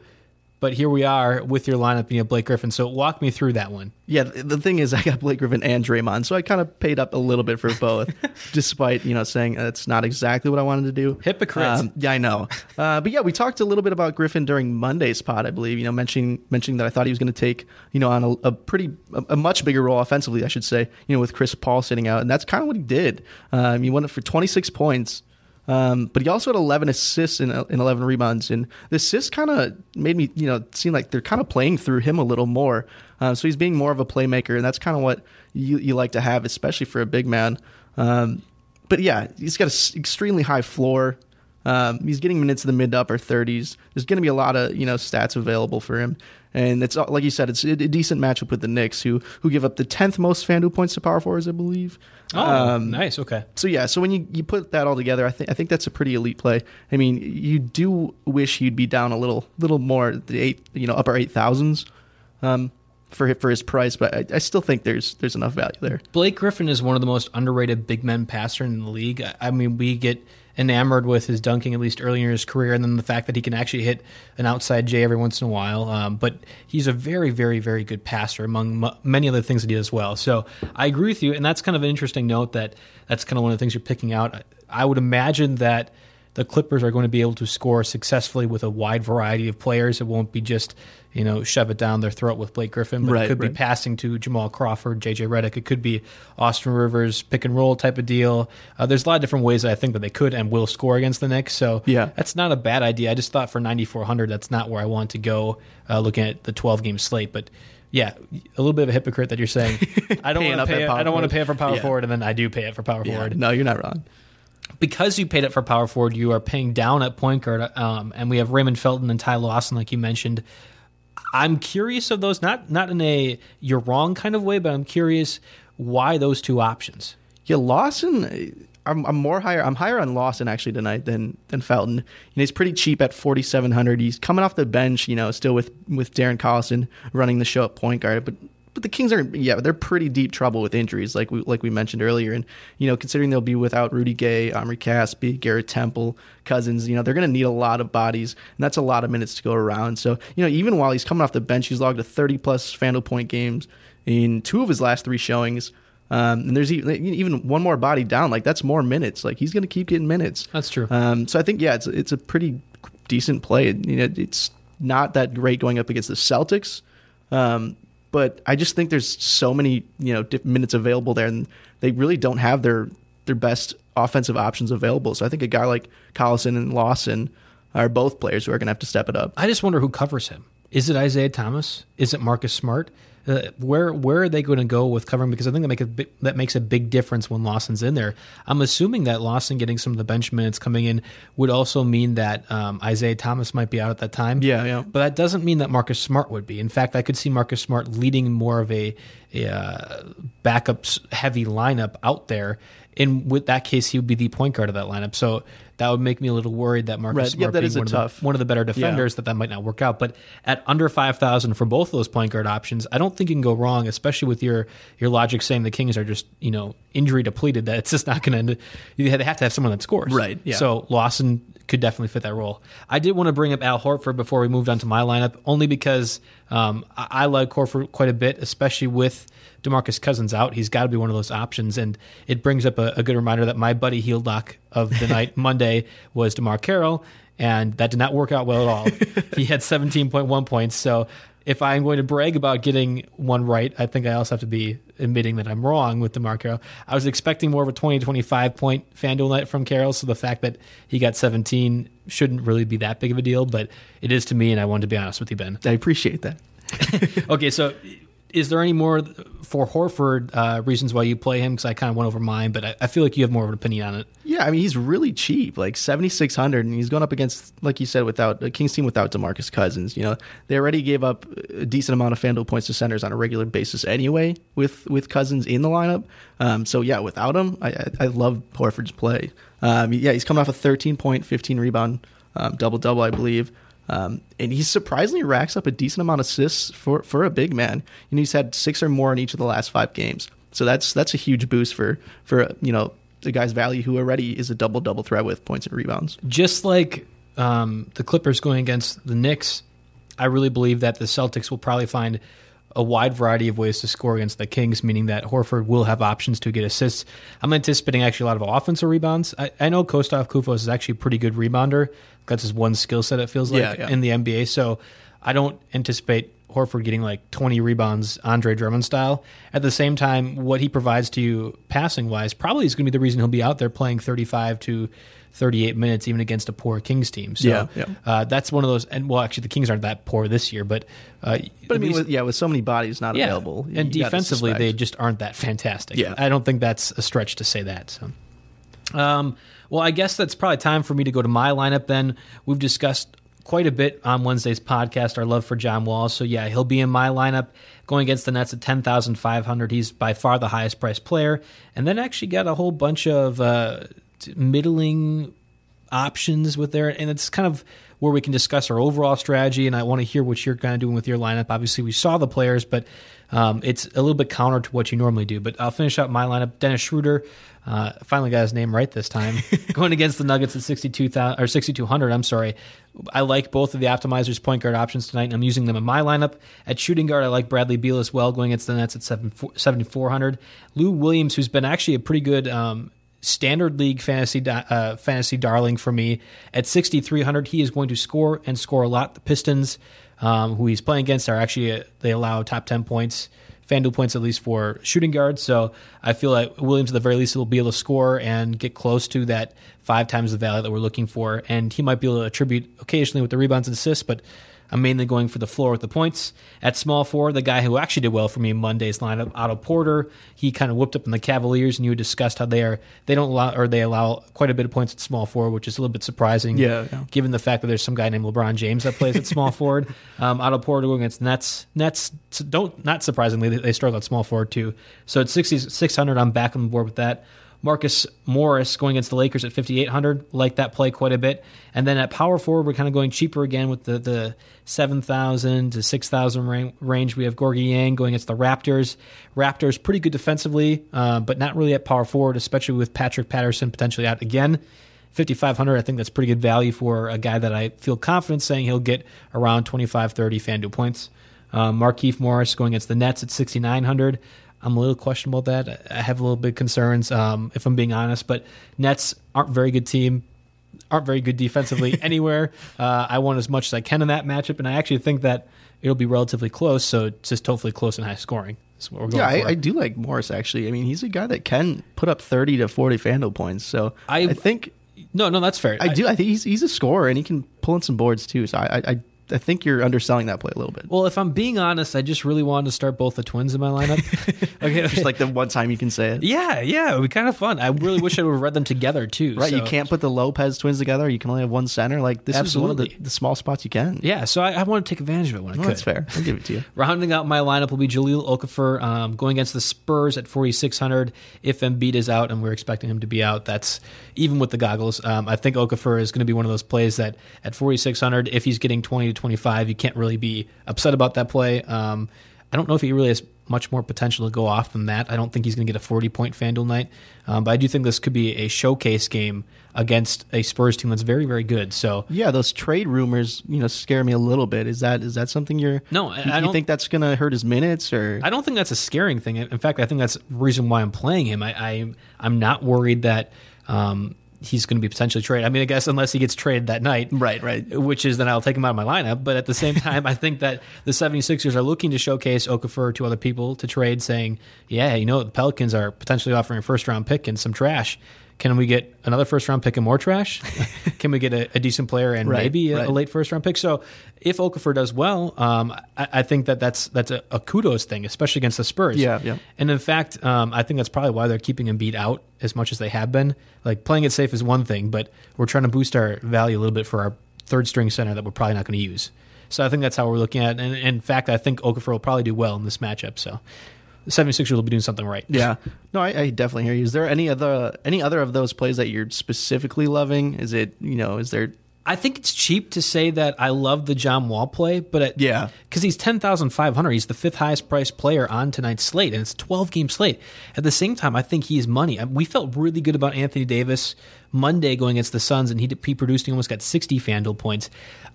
But here we are with your lineup, you know, Blake Griffin. So walk me through that one. Yeah, the thing is, I got Blake Griffin and Draymond, so I kind of paid up a little bit for both, despite you know saying that's not exactly what I wanted to do. Hypocrite. Um, yeah, I know. Uh, but yeah, we talked a little bit about Griffin during Monday's pod, I believe. You know, mentioning mentioning that I thought he was going to take you know on a, a pretty a, a much bigger role offensively, I should say. You know, with Chris Paul sitting out, and that's kind of what he did. Um, he went up for 26 points. Um, but he also had 11 assists and, and 11 rebounds, and the assists kind of made me, you know, seem like they're kind of playing through him a little more. Uh, so he's being more of a playmaker, and that's kind of what you, you like to have, especially for a big man. Um, but yeah, he's got an extremely high floor. Um, he's getting minutes in the mid to upper 30s. There's going to be a lot of you know stats available for him, and it's like you said, it's a decent matchup with the Knicks, who who give up the 10th most FanDuel points to power forwards, I believe. Oh, um, nice. Okay. So yeah, so when you, you put that all together, I think I think that's a pretty elite play. I mean, you do wish you'd be down a little little more the eight you know upper eight thousands. Um, for for his price, but I, I, still think there's there's enough value there. Blake Griffin is one of the most underrated big men passer in the league. I mean, we get enamored with his dunking at least early in his career, and then the fact that he can actually hit an outside J every once in a while. Um, but he's a very, very, very good passer among m- many other things that he does well. So I agree with you, and that's kind of an interesting note that that's kind of one of the things you're picking out. I would imagine that the Clippers are going to be able to score successfully with a wide variety of players. It won't be just you know shove it down their throat with Blake Griffin, but right, it could right. be passing to Jamal Crawford, JJ Redick. It could be Austin Rivers pick and roll type of deal. Uh, there's a lot of different ways that I think that they could and will score against the Knicks. So yeah, that's not a bad idea. I just thought for 9400, that's not where I want to go. Uh, looking at the 12 game slate, but yeah, a little bit of a hypocrite that you're saying I don't want to pay. It, I don't want to pay it for power yeah. forward, and then I do pay it for power yeah. forward. No, you're not wrong because you paid it for power forward, you are paying down at point guard. Um, and we have Raymond Felton and Ty Lawson, like you mentioned. I'm curious of those, not not in a you're wrong kind of way, but I'm curious why those two options. Yeah, Lawson. I'm, I'm more higher. I'm higher on Lawson actually tonight than than Felton. You know, he's pretty cheap at 4,700. He's coming off the bench. You know, still with with Darren Collison running the show at point guard, but but the Kings are yeah they're pretty deep trouble with injuries like we like we mentioned earlier and you know considering they'll be without Rudy Gay, Omri Casspi, Garrett Temple, Cousins, you know they're going to need a lot of bodies and that's a lot of minutes to go around. So you know even while he's coming off the bench, he's logged a 30 plus FanDuel point games in two of his last three showings. Um, and there's even one more body down. Like that's more minutes. Like he's going to keep getting minutes. That's true. Um, so I think yeah, it's it's a pretty decent play. You know, it's not that great going up against the Celtics. Um, but I just think there's so many you know minutes available there, and they really don't have their their best offensive options available. So I think a guy like Collison and Lawson are both players who are going to have to step it up. I just wonder who covers him. Is it Isaiah Thomas? Is it Marcus Smart? Uh, where where are they going to go with covering? Because I think that make a big, that makes a big difference when Lawson's in there. I'm assuming that Lawson getting some of the bench minutes coming in would also mean that um, Isaiah Thomas might be out at that time. Yeah, yeah. But that doesn't mean that Marcus Smart would be. In fact, I could see Marcus Smart leading more of a, a uh, backups heavy lineup out there. In with that case, he would be the point guard of that lineup. So that would make me a little worried that Marcus right. Smart yeah, that is one, tough. Of the, one of the better defenders yeah. that that might not work out. But at under five thousand for both of those point guard options, I don't think you can go wrong, especially with your your logic saying the Kings are just you know injury depleted. That it's just not going to. They have to have someone that scores. Right. Yeah. So Lawson could definitely fit that role. I did want to bring up Al Horford before we moved on to my lineup, only because um, I, I like Horford quite a bit, especially with Demarcus Cousins out, he's got to be one of those options. And it brings up a, a good reminder that my buddy heel doc of the night Monday was DeMarre Carroll, and that did not work out well at all. he had 17.1 points. So if I'm going to brag about getting one right, I think I also have to be admitting that I'm wrong with DeMarre Carroll. I was expecting more of a 20 25 point FanDuel night from Carroll, so the fact that he got 17 shouldn't really be that big of a deal, but it is to me, and I wanted to be honest with you, Ben. I appreciate that. okay, so is there any more for Horford uh, reasons why you play him? Because I kind of went over mine, but I, I, feel like you have more of an opinion on it. Yeah, I mean he's really cheap, like seventy six hundred, and he's going up against, like you said, without a Kings team without Demarcus Cousins. You know they already gave up a decent amount of Fanduel points to centers on a regular basis anyway, with with Cousins in the lineup. Um, so yeah, without him, I, I, I love Horford's play. Um, yeah, he's coming off a thirteen point, fifteen rebound, um, double double, I believe. Um, and he surprisingly racks up a decent amount of assists for, for a big man. And he's had six or more in each of the last five games. So that's that's a huge boost for for you know the guy's value who already is a double double threat with points and rebounds. Just like um, the Clippers going against the Knicks, I really believe that the Celtics will probably find a wide variety of ways to score against the Kings, meaning that Horford will have options to get assists. I'm anticipating actually a lot of offensive rebounds. I, I know Kosta Koufos is actually a pretty good rebounder. That's his one skill set, it feels like, yeah, yeah. in the NBA. So I don't anticipate Horford getting like 20 rebounds, Andre Drummond style. At the same time, what he provides to you passing wise probably is going to be the reason he'll be out there playing 35 to 38 minutes, even against a poor Kings team. So yeah, yeah. Uh, that's one of those. And well, actually, the Kings aren't that poor this year, but uh, but I mean, least, with, yeah, with so many bodies not yeah, available, and defensively, they just aren't that fantastic. Yeah. I don't think that's a stretch to say that. So. Um, well, I guess that's probably time for me to go to my lineup then. We've discussed quite a bit on Wednesday's podcast our love for John Wall. So, yeah, he'll be in my lineup going against the Nets at 10,500. He's by far the highest priced player. And then actually got a whole bunch of uh, middling options with there. And it's kind of where we can discuss our overall strategy. And I want to hear what you're kind of doing with your lineup. Obviously, we saw the players, but um, it's a little bit counter to what you normally do. But I'll finish up my lineup. Dennis Schroeder, uh, finally got his name right this time. Going against the Nuggets at 62,000 or 6200. I'm sorry. I like both of the optimizers point guard options tonight, and I'm using them in my lineup. At shooting guard, I like Bradley Beal as well, going against the Nets at 7400. Lou Williams, who's been actually a pretty good. Um, standard league fantasy uh, fantasy darling for me at 6300 he is going to score and score a lot the pistons um, who he's playing against are actually uh, they allow top 10 points FanDuel points at least for shooting guards. So I feel like Williams at the very least will be able to score and get close to that five times the value that we're looking for. And he might be able to attribute occasionally with the rebounds and assists, but I'm mainly going for the floor with the points. At small four, the guy who actually did well for me in Monday's lineup, Otto Porter, he kind of whipped up in the Cavaliers, and you discussed how they are they don't allow or they allow quite a bit of points at small four, which is a little bit surprising. Yeah, yeah. given the fact that there's some guy named LeBron James that plays at small forward. Um, Otto Porter going against Nets. Nets don't not surprisingly they, they struggle at small forward too. So at 6,600, I'm back on the board with that. Marcus Morris going against the Lakers at 5,800. Like that play quite a bit. And then at power forward, we're kind of going cheaper again with the, the 7,000 to 6,000 range. We have Gorgui Dieng going against the Raptors. Raptors pretty good defensively, uh, but not really at power forward, especially with Patrick Patterson potentially out again. 5500 i think that's pretty good value for a guy that i feel confident saying he'll get around 25 30 fanduel points um, Markieff Morris going against the Nets at 6,900. I'm a little questionable about that. I have a little bit concerns, um, if I'm being honest. But Nets aren't a very good team, aren't very good defensively anywhere. Uh, I want as much as I can in that matchup, and I actually think that it'll be relatively close. So it's just hopefully close and high scoring. That's what we're going yeah, for. I, I do like Morris actually. I mean, he's a guy that can put up 30 to 40 Fanduel points. So I- I, think no, no, that's fair. I do. I think he's he's a scorer and he can pull in some boards too. So I I, I think you're underselling that play a little bit. Well, if I'm being honest, I just really wanted to start both the twins in my lineup. okay, Just like the one time you can say it. yeah, yeah, it would be kind of fun. I really wish I would have read them together too. Right, you can't put the Lopez twins together. You can only have one center. Like this is one of the, the small spots you can. Yeah, so I, I want to take advantage of it when I Well, could. that's fair. I'll give it to you. Rounding out my lineup will be Jahlil Okafor um, going against the Spurs at 4,600. If Embiid is out, and we're expecting him to be out, that's even with the goggles. Um, I think Okafor is going to be one of those plays that at 4,600, if he's getting 20 to 25, you can't really be upset about that play. Um, I don't know if he really has much more potential to go off than that. I don't think he's going to get a 40 point FanDuel night, um, but I do think this could be a showcase game against a Spurs team that's very, very good. So Yeah, those trade rumors, you know, scare me a little bit. Is that is that something you're? No, I- you, I don't- think that's going to hurt his minutes or? I don't think that's a scaring thing. In fact, I think that's the reason why I'm playing him. I, I I'm not worried that um, he's going to be potentially traded. I mean, I guess unless he gets traded that night, Right, right. Which is then I'll take him out of my lineup. But at the same time, I think that the 76ers are looking to showcase Okafor to other people to trade, saying, "Yeah, you know, the Pelicans are potentially offering a first round pick and some trash." Can we get another first round pick and more trash? Can we get a, a decent player and Right, maybe a, right. a late first round pick? So if Okafor does well, um, I, I think that that's that's a, a kudos thing, especially against the Spurs. Yeah, yeah. And in fact, um, I think that's probably why they're keeping him beat out as much as they have been. Like playing it safe is one thing, but we're trying to boost our value a little bit for our third string center that we're probably not going to use. So I think that's how we're looking at it. And in fact, I think Okafor will probably do well in this matchup. So the 76ers will be doing something right. Yeah, no, I, I definitely hear you. Is there any other any other of those plays that you're specifically loving? Is it you know is there? I think it's cheap to say that I love the John Wall play, but it, Yeah. because he's ten thousand five hundred, he's the fifth highest priced player on tonight's slate, and it's twelve game slate. At the same time, I think he is money. We felt really good about Anthony Davis Monday going against the Suns, and he, he produced he almost got sixty Fanduel points.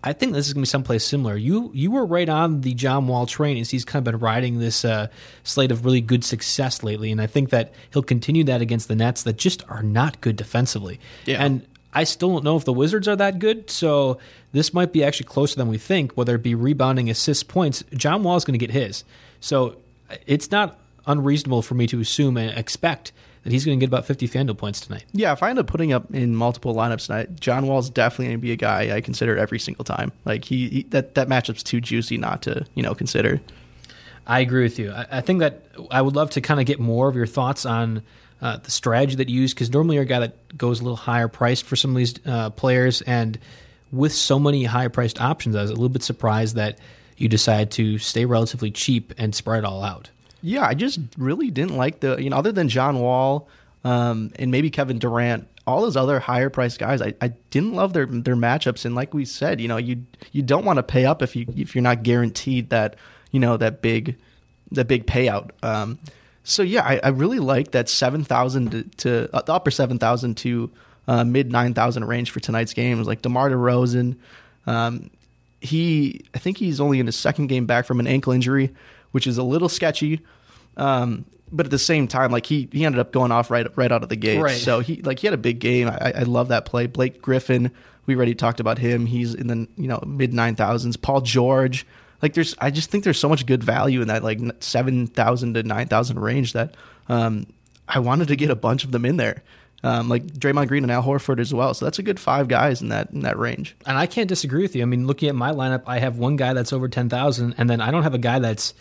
I think this is going to be someplace similar. You you were right on the John Wall train as he's kind of been riding this uh, slate of really good success lately, and I think that he'll continue that against the Nets that just are not good defensively. Yeah. And I still don't know if the Wizards are that good, so this might be actually closer than we think, whether it be rebounding, assists, points. John Wall is going to get his. So it's not unreasonable for me to assume and expect that he's going to get about 50 Fanduel points tonight. Yeah, if I end up putting up in multiple lineups tonight, John Wall's definitely going to be a guy I consider every single time. Like he, he that that matchup's too juicy not to you know consider. I agree with you. I, I think that I would love to kind of get more of your thoughts on uh, the strategy that you use? Because normally you're a guy that goes a little higher priced for some of these uh, players, and with so many higher priced options, I was a little bit surprised that you decided to stay relatively cheap and spread it all out. Yeah, I just really didn't like the you know other than John Wall um, and maybe Kevin Durant, all those other higher priced guys, I, I didn't love their their matchups. And like we said, you know, you you don't want to pay up if you if you're not guaranteed that you know that big that big payout. Um, so yeah, I, I really like that seven thousand to, to uh, the upper seven thousand to uh, mid nine thousand range for tonight's game. It was like Demar Derozan. Um, he, I think he's only in his second game back from an ankle injury, which is a little sketchy. Um, but at the same time, like he he ended up going off right right out of the gate. Right. So he like he had a big game. I, I love that play. Blake Griffin, we already talked about him. He's in the you know mid nine thousands. Paul George, like there's I just think there's so much good value in that like seven thousand to nine thousand range that um, I wanted to get a bunch of them in there. Um, like Draymond Green and Al Horford as well. So that's a good five guys in that in that range. And I can't disagree with you. I mean, looking at my lineup, I have one guy that's over ten thousand, and then I don't have a guy that's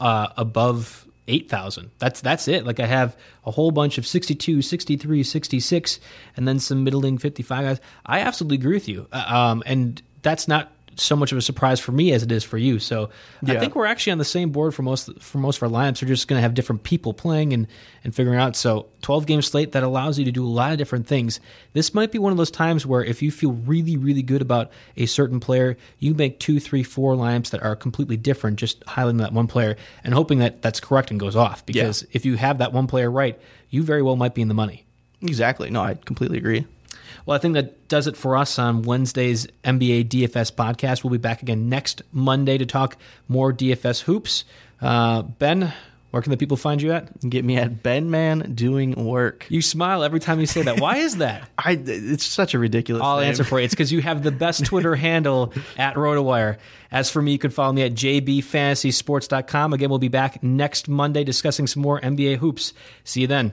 uh, above 8,000. That's that's it. Like I have a whole bunch of 62, 63, 66 and then some middling 55 guys. I absolutely agree with you. Uh, um, and that's not so much of a surprise for me as it is for you. So yeah. I think we're actually on the same board for most for most of our lineups. We're just going to have different people playing and and figuring out. So 12 game slate that allows you to do a lot of different things. This might be one of those times where if you feel really really good about a certain player, you make two, three, four lineups that are completely different, just highlighting that one player and hoping that that's correct and goes off. Because yeah. if you have that one player right, you very well might be in the money. Exactly. No, I completely agree. Well, I think that does it for us on Wednesday's NBA DFS podcast. We'll be back again next Monday to talk more DFS hoops. Uh, ben, where can the people find you at? Get me at Benman Doing Work. You smile every time you say that. Why is that? I it's such a ridiculous. I'll name. answer for you. It's because you have the best Twitter handle at RotoWire. As for me, you can follow me at jbfantasysports.com. Again, we'll be back next Monday discussing some more NBA hoops. See you then.